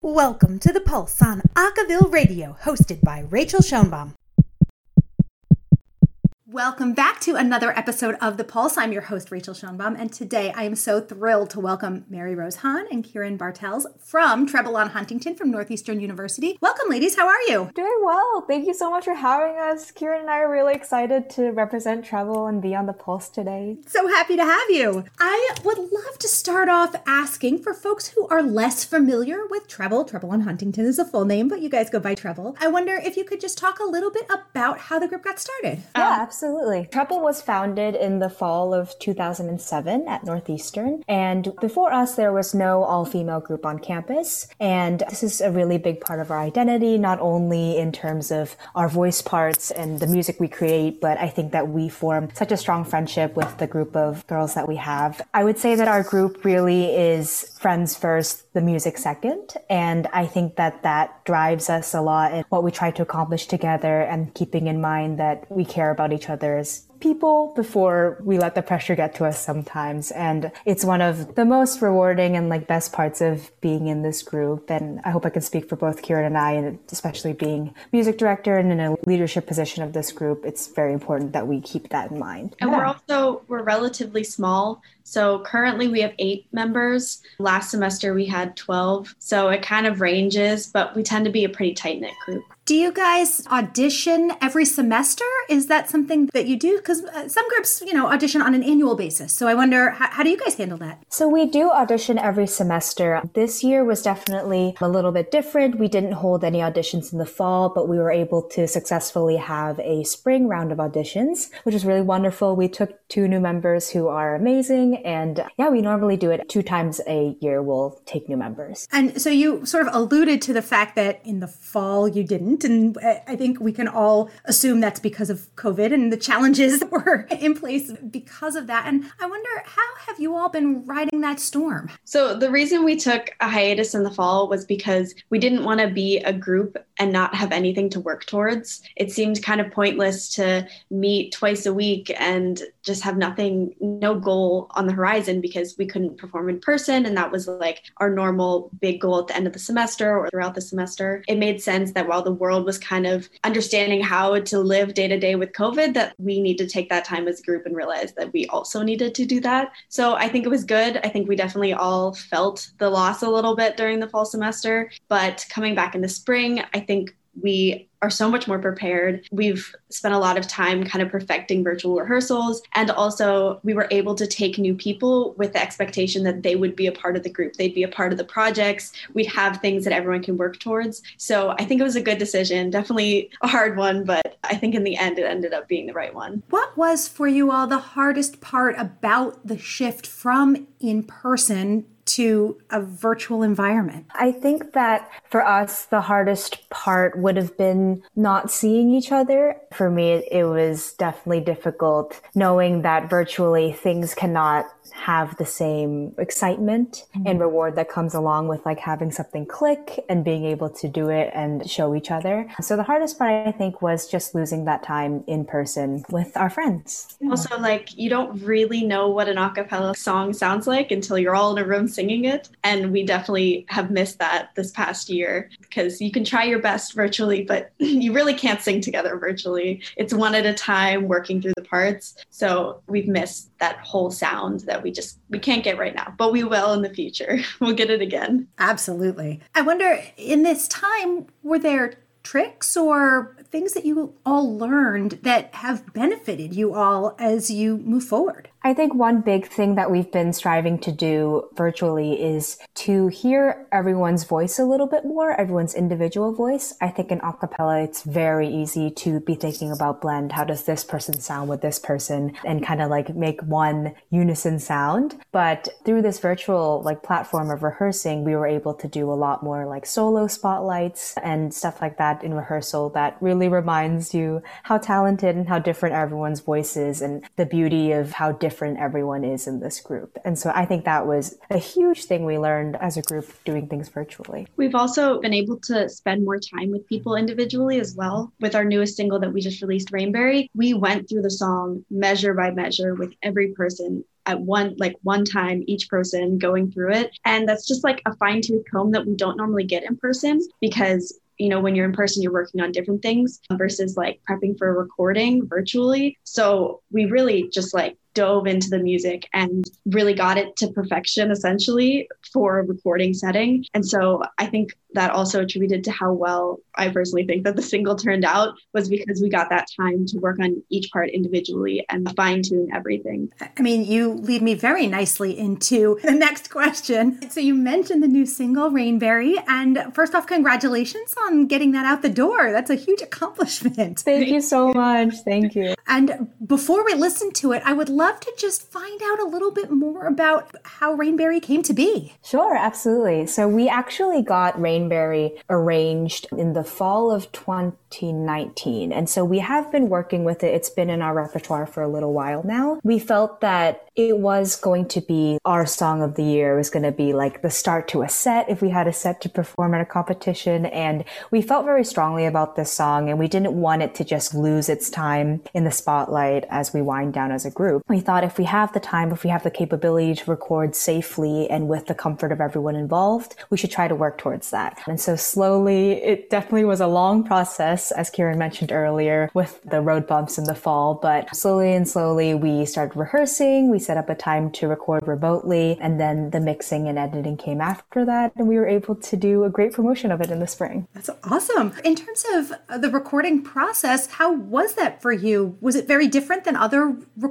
Welcome to The Pulse on Acaville Radio, hosted by Rachael Schoenbaum. Welcome back to another episode of The Pulse. I'm your host, Rachael Schoenbaum, and today I am so thrilled to welcome Mary Rose Hahn and Kieran Bartels from Treble on Huntington from Northeastern University. Welcome, ladies. How are you? Doing well. Thank you so much for having us. Kieran and I are really excited to represent Treble and be on The Pulse today. So happy to have you. I would love to start off asking for folks who are less familiar with Treble. Treble on Huntington is a full name, but you guys go by Treble. I wonder if you could just talk a little bit about how the group got started. Yeah, um, Absolutely. Treble was founded in the fall of 2007 at Northeastern. And before us, there was no all female group on campus. And this is a really big part of our identity, not only in terms of our voice parts and the music we create, but I think that we form such a strong friendship with the group of girls that we have. I would say that our group really is friends first, the music second. And I think that that drives us a lot in what we try to accomplish together and keeping in mind that we care about each other's people before we let the pressure get to us sometimes. And it's one of the most rewarding and like best parts of being in this group. And I hope I can speak for both Kieran and I, and especially being music director and in a leadership position of this group, it's very important that we keep that in mind. And yeah. we're also, we're relatively small. So currently we have eight members. Last semester we had 12. So it kind of ranges, but we tend to be a pretty tight knit group. Do you guys audition every semester? Is that something that you do? Because uh, some groups, you know, audition on an annual basis. So I wonder, how, how, do you guys handle that? So we do audition every semester. This year was definitely a little bit different. We didn't hold any auditions in the fall, but we were able to successfully have a spring round of auditions, which was really wonderful. We took two new members who are amazing. And yeah, we normally do it two times a year. We'll take new members. And so you sort of alluded to the fact that in the fall you didn't and I think we can all assume that's because of COVID and the challenges that were in place because of that. And I wonder, how have you all been riding that storm? So, the reason we took a hiatus in the fall was because we didn't want to be a group and not have anything to work towards. It seemed kind of pointless to meet twice a week and just have nothing, no goal on the horizon because we couldn't perform in person. And that was like our normal big goal at the end of the semester or throughout the semester. It made sense that while the world was kind of understanding how to live day to day with COVID, that we need to take that time as a group and realize that we also needed to do that. So I think it was good. I think we definitely all felt the loss a little bit during the fall semester. But coming back in the spring, I think we are so much more prepared. We've spent a lot of time kind of perfecting virtual rehearsals. And also, we were able to take new people with the expectation that they would be a part of the group. They'd be a part of the projects. We'd have things that everyone can work towards. So I think it was a good decision. Definitely a hard one, but I think in the end, it ended up being the right one. What was for you all the hardest part about the shift from in person to a virtual environment? I think that for us, the hardest part would have been not seeing each other. For me, it, was definitely difficult knowing that virtually things cannot have the same excitement mm-hmm. and reward that comes along with like having something click and being able to do it and show each other. So the hardest part I think was just losing that time in person with our friends. Also like you don't really know what an acapella song sounds like until you're all in a room singing it. And we definitely have missed that this past year because you can try your best virtually but you really can't sing together virtually. It's one at a time working through the parts. So we've missed that whole sound that we just we can't get right now but we will in the future. We'll get it again. Absolutely. I wonder in this time were there tricks or things that you all learned that have benefited you all as you move forward I think one big thing that we've been striving to do virtually is to hear everyone's voice a little bit more, everyone's individual voice. I think in acapella, it's very easy to be thinking about blend. How does this person sound with this person and kind of like make one unison sound? But through this virtual like platform of rehearsing, we were able to do a lot more like solo spotlights and stuff like that in rehearsal that really reminds you how talented and how different everyone's voice is and the beauty of how different different everyone is in this group. And so I think that was a huge thing we learned as a group doing things virtually. We've also been able to spend more time with people individually as well. With our newest single that we just released, Rainberry, we went through the song measure by measure with every person at one like one time each person going through it and that's just like a fine-tooth comb that we don't normally get in person because you know when you're in person you're working on different things versus like prepping for a recording virtually so we really just like dove into the music and really got it to perfection essentially for a recording setting. And so I think that also attributed to how well I personally think that the single turned out was because we got that time to work on each part individually and fine tune everything. I mean, you lead me very nicely into the next question. So you mentioned the new single, Rainberry. And first off, congratulations on getting that out the door. That's a huge accomplishment. Thank you so much. Thank you. And before we listen to it, I would love to just find out a little bit more about how Rainberry came to be. Sure, absolutely. So we actually got Rainberry arranged in the fall of 2019. And so we have been working with it. It's been in our repertoire for a little while now. We felt that it was going to be our song of the year. It was going to be like the start to a set if we had a set to perform at a competition. And we felt very strongly about this song and we didn't want it to just lose its time in the spotlight as we wind down as a group. We thought if we have the time, if we have the capability to record safely and with the comfort of everyone involved, we should try to work towards that. And so slowly, it definitely was a long process, as Kieran mentioned earlier, with the road bumps in the fall, but slowly and slowly we started rehearsing. We set up a time to record remotely and then the mixing and editing came after that. And we were able to do a great promotion of it in the spring. That's awesome. In terms of uh, the recording process, how was that for you? Was it very different than other re-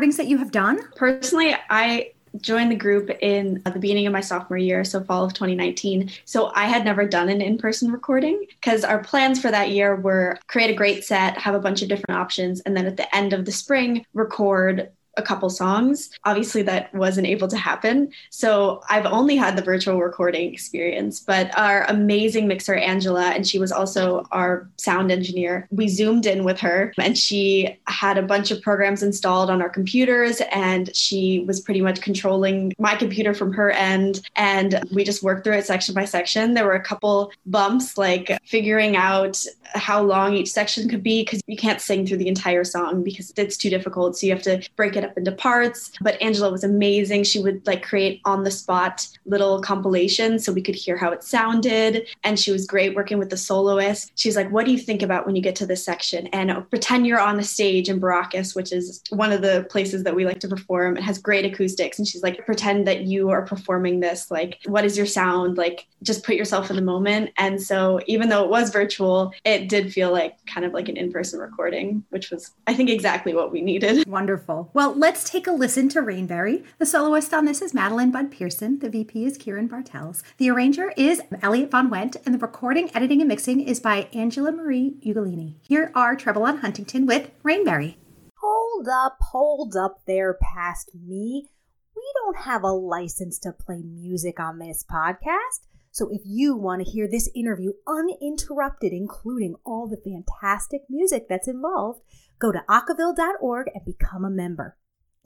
recordings that you have done? Personally, I joined the group in the beginning of my sophomore year, so fall of 2019. So I had never done an in person recording because our plans for that year were create a great set, have a bunch of different options, and then at the end of the spring, record a couple songs. Obviously, that wasn't able to happen. So I've only had the virtual recording experience, but our amazing mixer, Angela, and she was also our sound engineer, we zoomed in with her and she had a bunch of programs installed on our computers and she was pretty much controlling my computer from her end. And we just worked through it section by section. There were a couple bumps, like figuring out how long each section could be, because you can't sing through the entire song because it's too difficult. So you have to break it up into parts. But Angela was amazing. She would like create on the spot little compilations so we could hear how it sounded. And she was great working with the soloist. She's like, What do you think about when you get to this section? And oh, pretend you're on the stage in Baracus, which is one of the places that we like to perform. It has great acoustics. And she's like, Pretend that you are performing this. Like, what is your sound? Like, just put yourself in the moment. And so, even though it was virtual, it did feel like kind of like an in person recording, which was, I think, exactly what we needed. Wonderful. Well, let's take a listen to Rainberry. The soloist on this is Madeline Budd Pearson. The VP is Kieran Bartels. The arranger is Elliot Von Wendt, and the recording, editing, and mixing is by Angela Marie Ugolini. Here are Treble on Huntington with Rainberry. Hold up, hold up there past me. We don't have a license to play music on this podcast. So if you want to hear this interview uninterrupted, including all the fantastic music that's involved, go to acaville.org and become a member.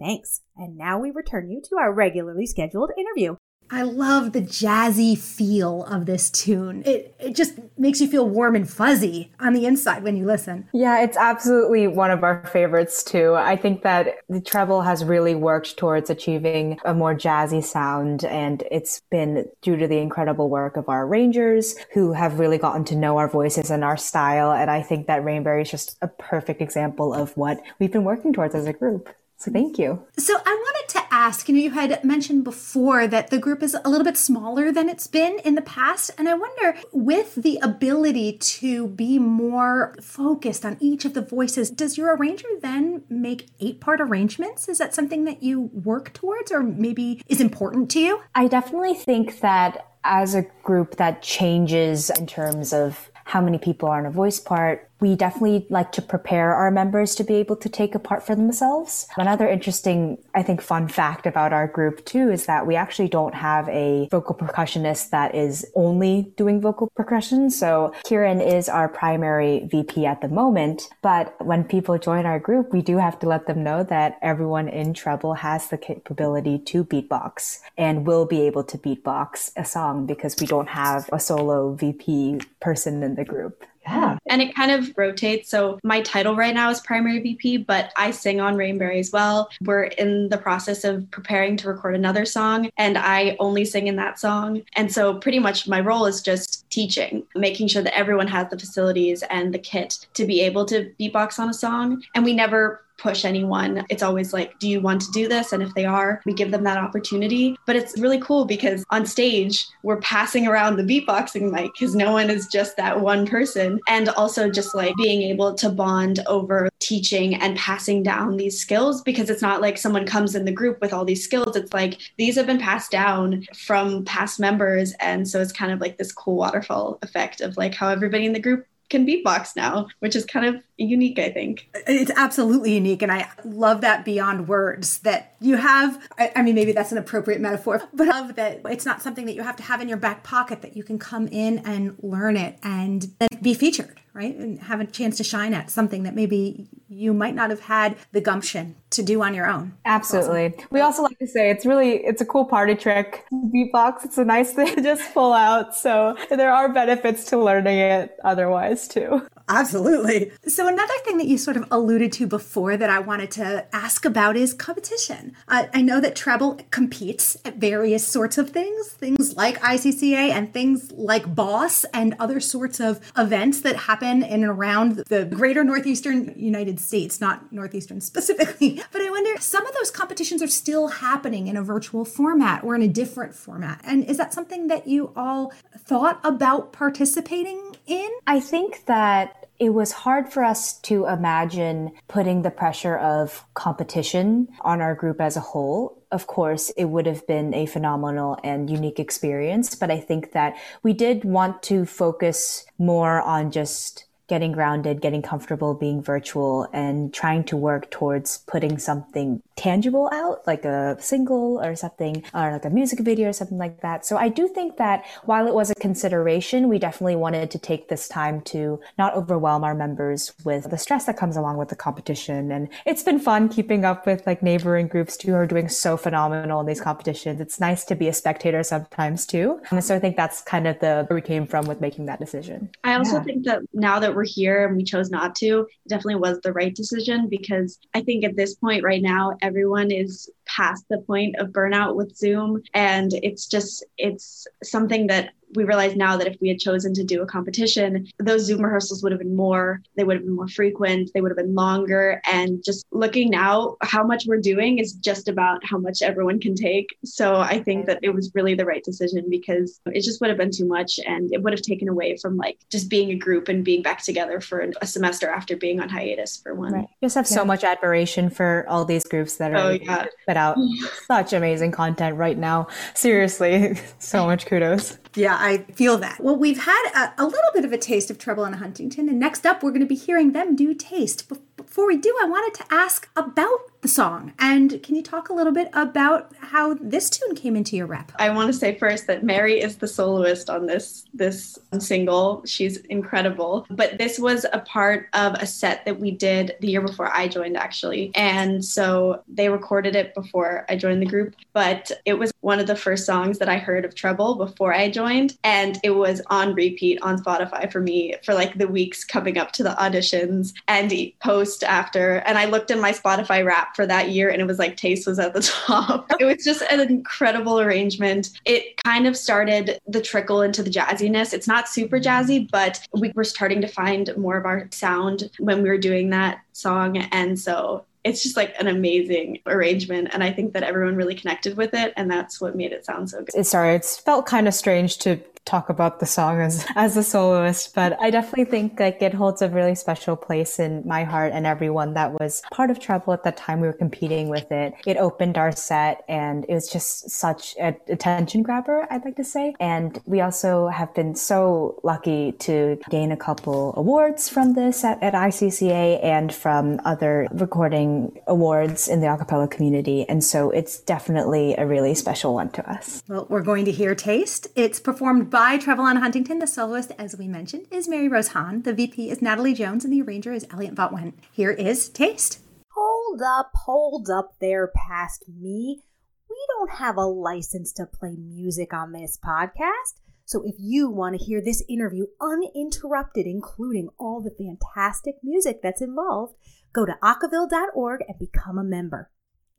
Thanks. And now we return you to our regularly scheduled interview. I love the jazzy feel of this tune. It it just makes you feel warm and fuzzy on the inside when you listen. Yeah, it's absolutely one of our favorites too. I think that the treble has really worked towards achieving a more jazzy sound and it's been due to the incredible work of our arrangers who have really gotten to know our voices and our style and I think that Rainberry is just a perfect example of what we've been working towards as a group. So thank you. So I wanted to ask, you know, you had mentioned before that the group is a little bit smaller than it's been in the past. And I wonder, with the ability to be more focused on each of the voices, does your arranger then make eight part arrangements? Is that something that you work towards or maybe is important to you? I definitely think that as a group that changes in terms of how many people are in a voice part, we definitely like to prepare our members to be able to take apart for themselves. Another interesting, I think, fun fact about our group too is that we actually don't have a vocal percussionist that is only doing vocal percussion. So Kieran is our primary VP at the moment, but when people join our group, we do have to let them know that everyone in Treble has the capability to beatbox and will be able to beatbox a song because we don't have a solo VP person in the group. Yeah. And it kind of rotates. So my title right now is primary VP, but I sing on Rainberry as well. We're in the process of preparing to record another song, and I only sing in that song. And so pretty much my role is just teaching, making sure that everyone has the facilities and the kit to be able to beatbox on a song. And we never push anyone. It's always like, do you want to do this? And if they are, we give them that opportunity. But it's really cool because on stage, we're passing around the beatboxing mic because no one is just that one person. And also just like being able to bond over teaching and passing down these skills because it's not like someone comes in the group with all these skills. It's like these have been passed down from past members. And so it's kind of like this cool waterfall effect of like how everybody in the group can beatbox now, which is kind of unique, I think. It's absolutely unique. And I love that beyond words that you have. I, I mean, maybe that's an appropriate metaphor, but love that it's not something that you have to have in your back pocket, that you can come in and learn it and be featured right? And have a chance to shine at something that maybe you might not have had the gumption to do on your own. Absolutely. Awesome. We also like to say it's really it's a cool party trick. Beatbox, it's a nice thing to just pull out. So there are benefits to learning it otherwise too. Absolutely. So, another thing that you sort of alluded to before that I wanted to ask about is competition. I know that Treble competes at various sorts of things, things like ICCA and things like Boss and other sorts of events that happen in and around the greater Northeastern United States, not Northeastern specifically. But I wonder, some of those competitions are still happening in a virtual format or in a different format. And is that something that you all thought about participating in? I think that it was hard for us to imagine putting the pressure of competition on our group as a whole. Of course, it would have been a phenomenal and unique experience, but I think that we did want to focus more on just getting grounded, getting comfortable being virtual, and trying to work towards putting something tangible out, like a single or something, or like a music video or something like that. So I do think that while it was a consideration, we definitely wanted to take this time to not overwhelm our members with the stress that comes along with the competition. And it's been fun keeping up with like neighboring groups too who are doing so phenomenal in these competitions. It's nice to be a spectator sometimes too. And so I think that's kind of the where we came from with making that decision. I also yeah. think that now that we're here and we chose not to, it definitely was the right decision because I think at this point right now, everyone is past the point of burnout with Zoom. And it's just, it's something that we realize now that if we had chosen to do a competition, those Zoom rehearsals would have been more, they would have been more frequent, they would have been longer. And just looking now, how much we're doing is just about how much everyone can take. So I think that it was really the right decision because it just would have been too much and it would have taken away from like just being a group and being back together for a semester after being on hiatus for one. Right. just have yeah. so much admiration for all these groups that are oh, yeah. Put out such amazing content right now. Seriously, so much kudos. Yeah, I feel that. Well, we've had a, a, little bit of a taste of Treble on Huntington, and next up, we're going to be hearing them do Taste. But before we do, I wanted to ask about the song. And can you talk a little bit about how this tune came into your rep? I want to say first that Mary is the soloist on this this single. She's incredible. But this was a part of a set that we did the year before I joined actually. And so they recorded it before I joined the group, but it was one of the first songs that I heard of Treble before I joined and it was on repeat on Spotify for me for like the weeks coming up to the auditions and post after and I looked in my Spotify Wrapped for that year and it was like Taste was at the top. it was just an incredible arrangement. It kind of started the trickle into the jazziness. It's not super jazzy, but we were starting to find more of our sound when we were doing that song. And so it's just like an amazing arrangement and i think that everyone really connected with it and that's what made it sound so good sorry it's felt kind of strange to talk about the song as, as a soloist, but I definitely think like it holds a really special place in my heart and everyone that was part of Treble at the time we were competing with it. It opened our set and it was just such an attention grabber, I'd like to say. And we also have been so lucky to gain a couple awards from this at, at ICCA and from other recording awards in the acapella community. And so it's definitely a really special one to us. Well, we're going to hear Taste. It's performed by Treble on Huntington. The soloist, as we mentioned, is Mary Rose Hahn. The VP is Natalie Jones, and the arranger is Elliot Vaughn. Here is Taste. Hold up, hold up there past me. We don't have a license to play music on this podcast. So if you want to hear this interview uninterrupted, including all the fantastic music that's involved, go to acaville.org and become a member.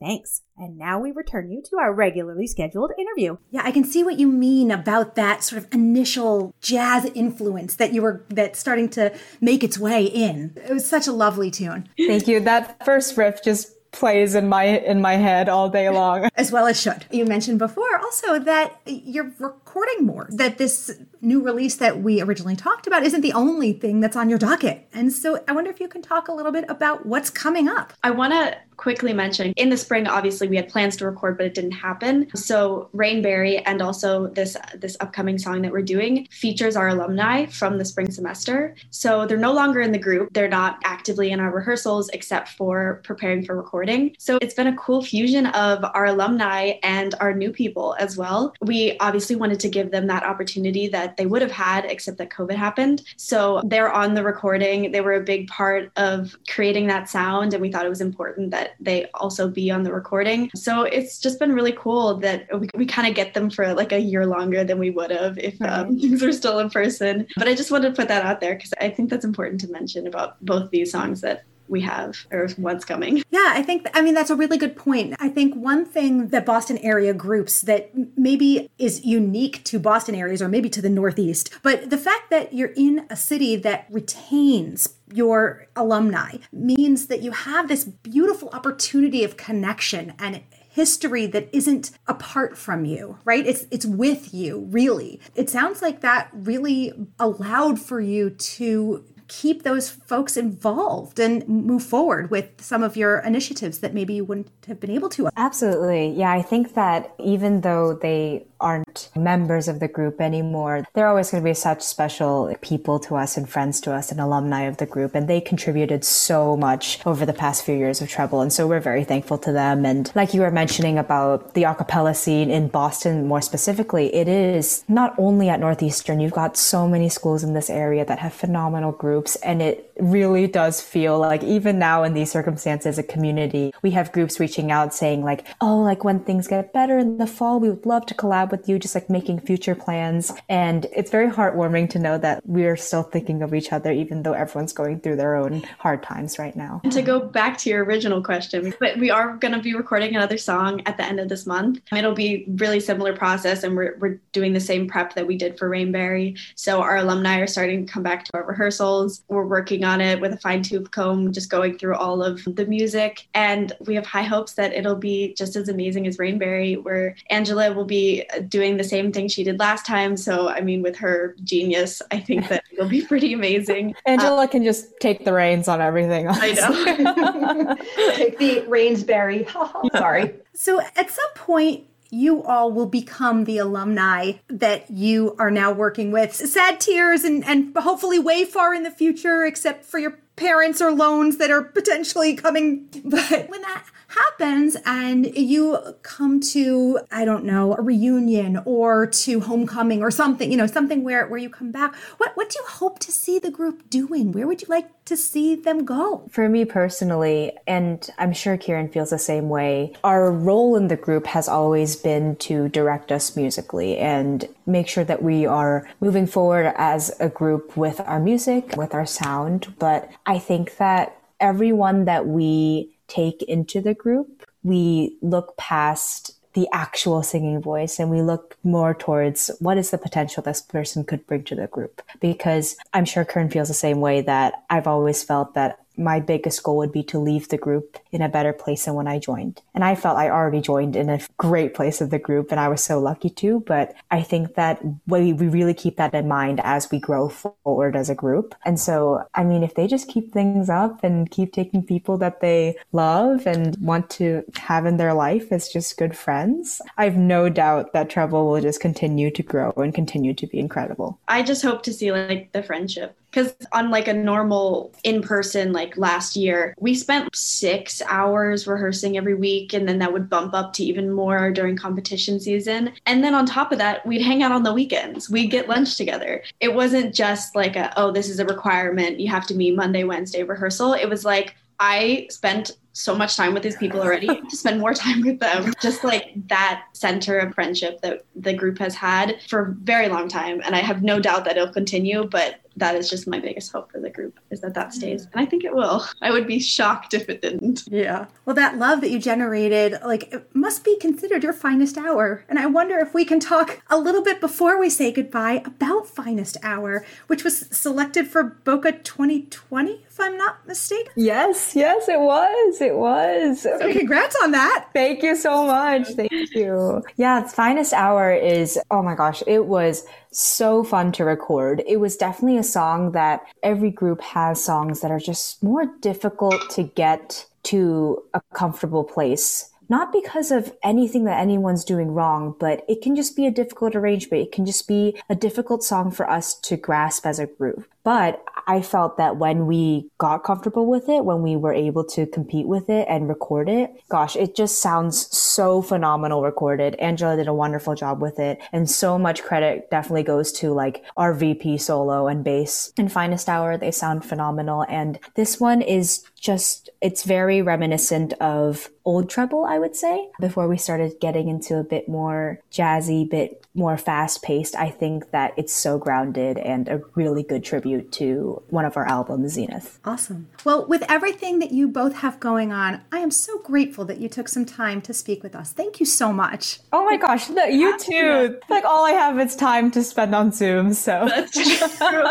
Thanks. And now we return you to our regularly scheduled interview. Yeah, I can see what you mean about that sort of initial jazz influence that you were that's starting to make its way in. It was such a lovely tune. Thank you. That first riff just plays in my in my head all day long as well as should you mentioned before also that you're recording more that this new release that we originally talked about isn't the only thing that's on your docket and so i wonder if you can talk a little bit about what's coming up i want to quickly mention in the spring obviously we had plans to record but it didn't happen. So rainberry and also this this upcoming song that we're doing features our alumni from the spring semester. So they're no longer in the group. They're not actively in our rehearsals except for preparing for recording. So it's been a cool fusion of our alumni and our new people as well. We obviously wanted to give them that opportunity that they would have had except that covid happened. So they're on the recording. They were a big part of creating that sound and we thought it was important that that they also be on the recording. So it's just been really cool that we, we kind of get them for like a year longer than we would have if um, things were still in person. But I just wanted to put that out there because I think that's important to mention about both these songs that we have or what's coming. Yeah, I think, I mean, that's a really good point. I think one thing that Boston area groups that maybe is unique to Boston areas or maybe to the Northeast, but the fact that you're in a city that retains your alumni means that you have this beautiful opportunity of connection and history that isn't apart from you, right? It's it's with you, really. It sounds like that really allowed for you to keep those folks involved and move forward with some of your initiatives that maybe you wouldn't have been able to. Absolutely. Yeah, I think that even though they aren't members of the group anymore, they're always going to be such special people to us and friends to us and alumni of the group. And they contributed so much over the past few years of Treble. And so we're very thankful to them. And like you were mentioning about the acapella scene in Boston more specifically, it is not only at Northeastern, you've got so many schools in this area that have phenomenal groups. And it really does feel like even now in these circumstances, a community, we have groups reaching out saying like, oh, like when things get better in the fall, we would love to collab with you, just like making future plans. And it's very heartwarming to know that we're still thinking of each other, even though everyone's going through their own hard times right now. And to go back to your original question, but we are going to be recording another song at the end of this month. It'll be really similar process, and we're, we're doing the same prep that we did for Rainberry. So our alumni are starting to come back to our rehearsals. We're working on it with a fine tooth comb, just going through all of the music. And we have high hopes that it'll be just as amazing as Rainberry, where Angela will be doing the same thing she did last time. So, I mean, with her genius, I think that it'll be pretty amazing. Angela uh, can just take the reins on everything. I know. take the reins, Barry. Sorry. So, at some point, you all will become the alumni that you are now working with. Sad tears and, and hopefully way far in the future, except for your parents or loans that are potentially coming. But when that happens and you come to, I don't know, a reunion or to homecoming or something, you know, something where, where you come back, what, what do you hope to see the group doing? Where would you like to see them go? For me personally, and I'm sure Kieran feels the same way, our role in the group has always been to direct us musically and make sure that we are moving forward as a group with our music, with our sound. But I think that everyone that we take into the group, we look past the actual singing voice and we look more towards what is the potential this person could bring to the group. Because I'm sure Kieran feels the same way that I've always felt that my biggest goal would be to leave the group in a better place than when I joined. And I felt I already joined in a great place of the group and I was so lucky to, but I think that we, we really keep that in mind as we grow forward as a group. And so, I mean, if they just keep things up and keep taking people that they love and want to have in their life as just good friends, I have no doubt that Treble will just continue to grow and continue to be incredible. I just hope to see like the friendship because on like a normal in person like last year we spent six hours rehearsing every week and then that would bump up to even more during competition season. And then on top of that we'd hang out on the weekends. We'd get lunch together. It wasn't just like a oh this is a requirement. You have to meet monday wednesday rehearsal. It was like I spent so much time with these people already. To spend more time with them. Just like that center of friendship that the group has had for a very long time. And I have no doubt that it'll continue, but that is just my biggest hope for the group is that that stays. And I think it will. I would be shocked if it didn't. Yeah. Well, that love that you generated, like, it must be considered your finest hour. And I wonder if we can talk a little bit before we say goodbye about Finest Hour, which was selected for BOCA 2020, if I'm not mistaken. Yes, yes, it was. It was. So congrats on that. Thank you so much. Thank you. Yeah, Finest Hour is, oh my gosh, it was so fun to record. It was definitely a song that every group has songs that are just more difficult to get to a comfortable place not because of anything that anyone's doing wrong, but it can just be a difficult arrangement. It can just be a difficult song for us to grasp as a group. But I felt that when we got comfortable with it, when we were able to compete with it and record it, gosh, it just sounds so phenomenal recorded. Angela did a wonderful job with it. And so much credit definitely goes to like our VP solo and bass and Finest Hour. They sound phenomenal. And this one is just, it's very reminiscent of old treble, I would say. Before we started getting into a bit more jazzy, bit more fast paced, I think that it's so grounded and a really good tribute to one of our albums, Zenith. Awesome. Well, with everything that you both have going on, I am so grateful that you took some time to speak with us. Thank you so much. Oh my gosh, you too. Like all I have is time to spend on Zoom, so. That's true.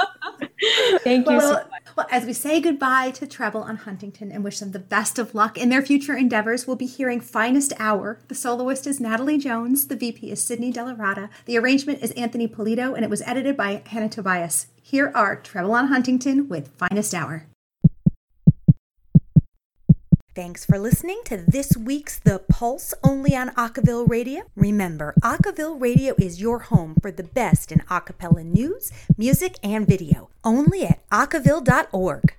Thank you well, so much. Well, as we say goodbye to Treble on Huntington and wish them the best of luck in their future endeavors, we'll be hearing Finest Hour. The soloist is Natalie Jones. The VP is Sydney Delarada. The arrangement is Anthony Polito, and it was edited by Hannah Tobias. Here are Treble on Huntington with Finest Hour. Thanks for listening to this week's The Pulse only on Acaville Radio. Remember, Acaville Radio is your home for the best in acapella news, music, and video. Only at acaville.org.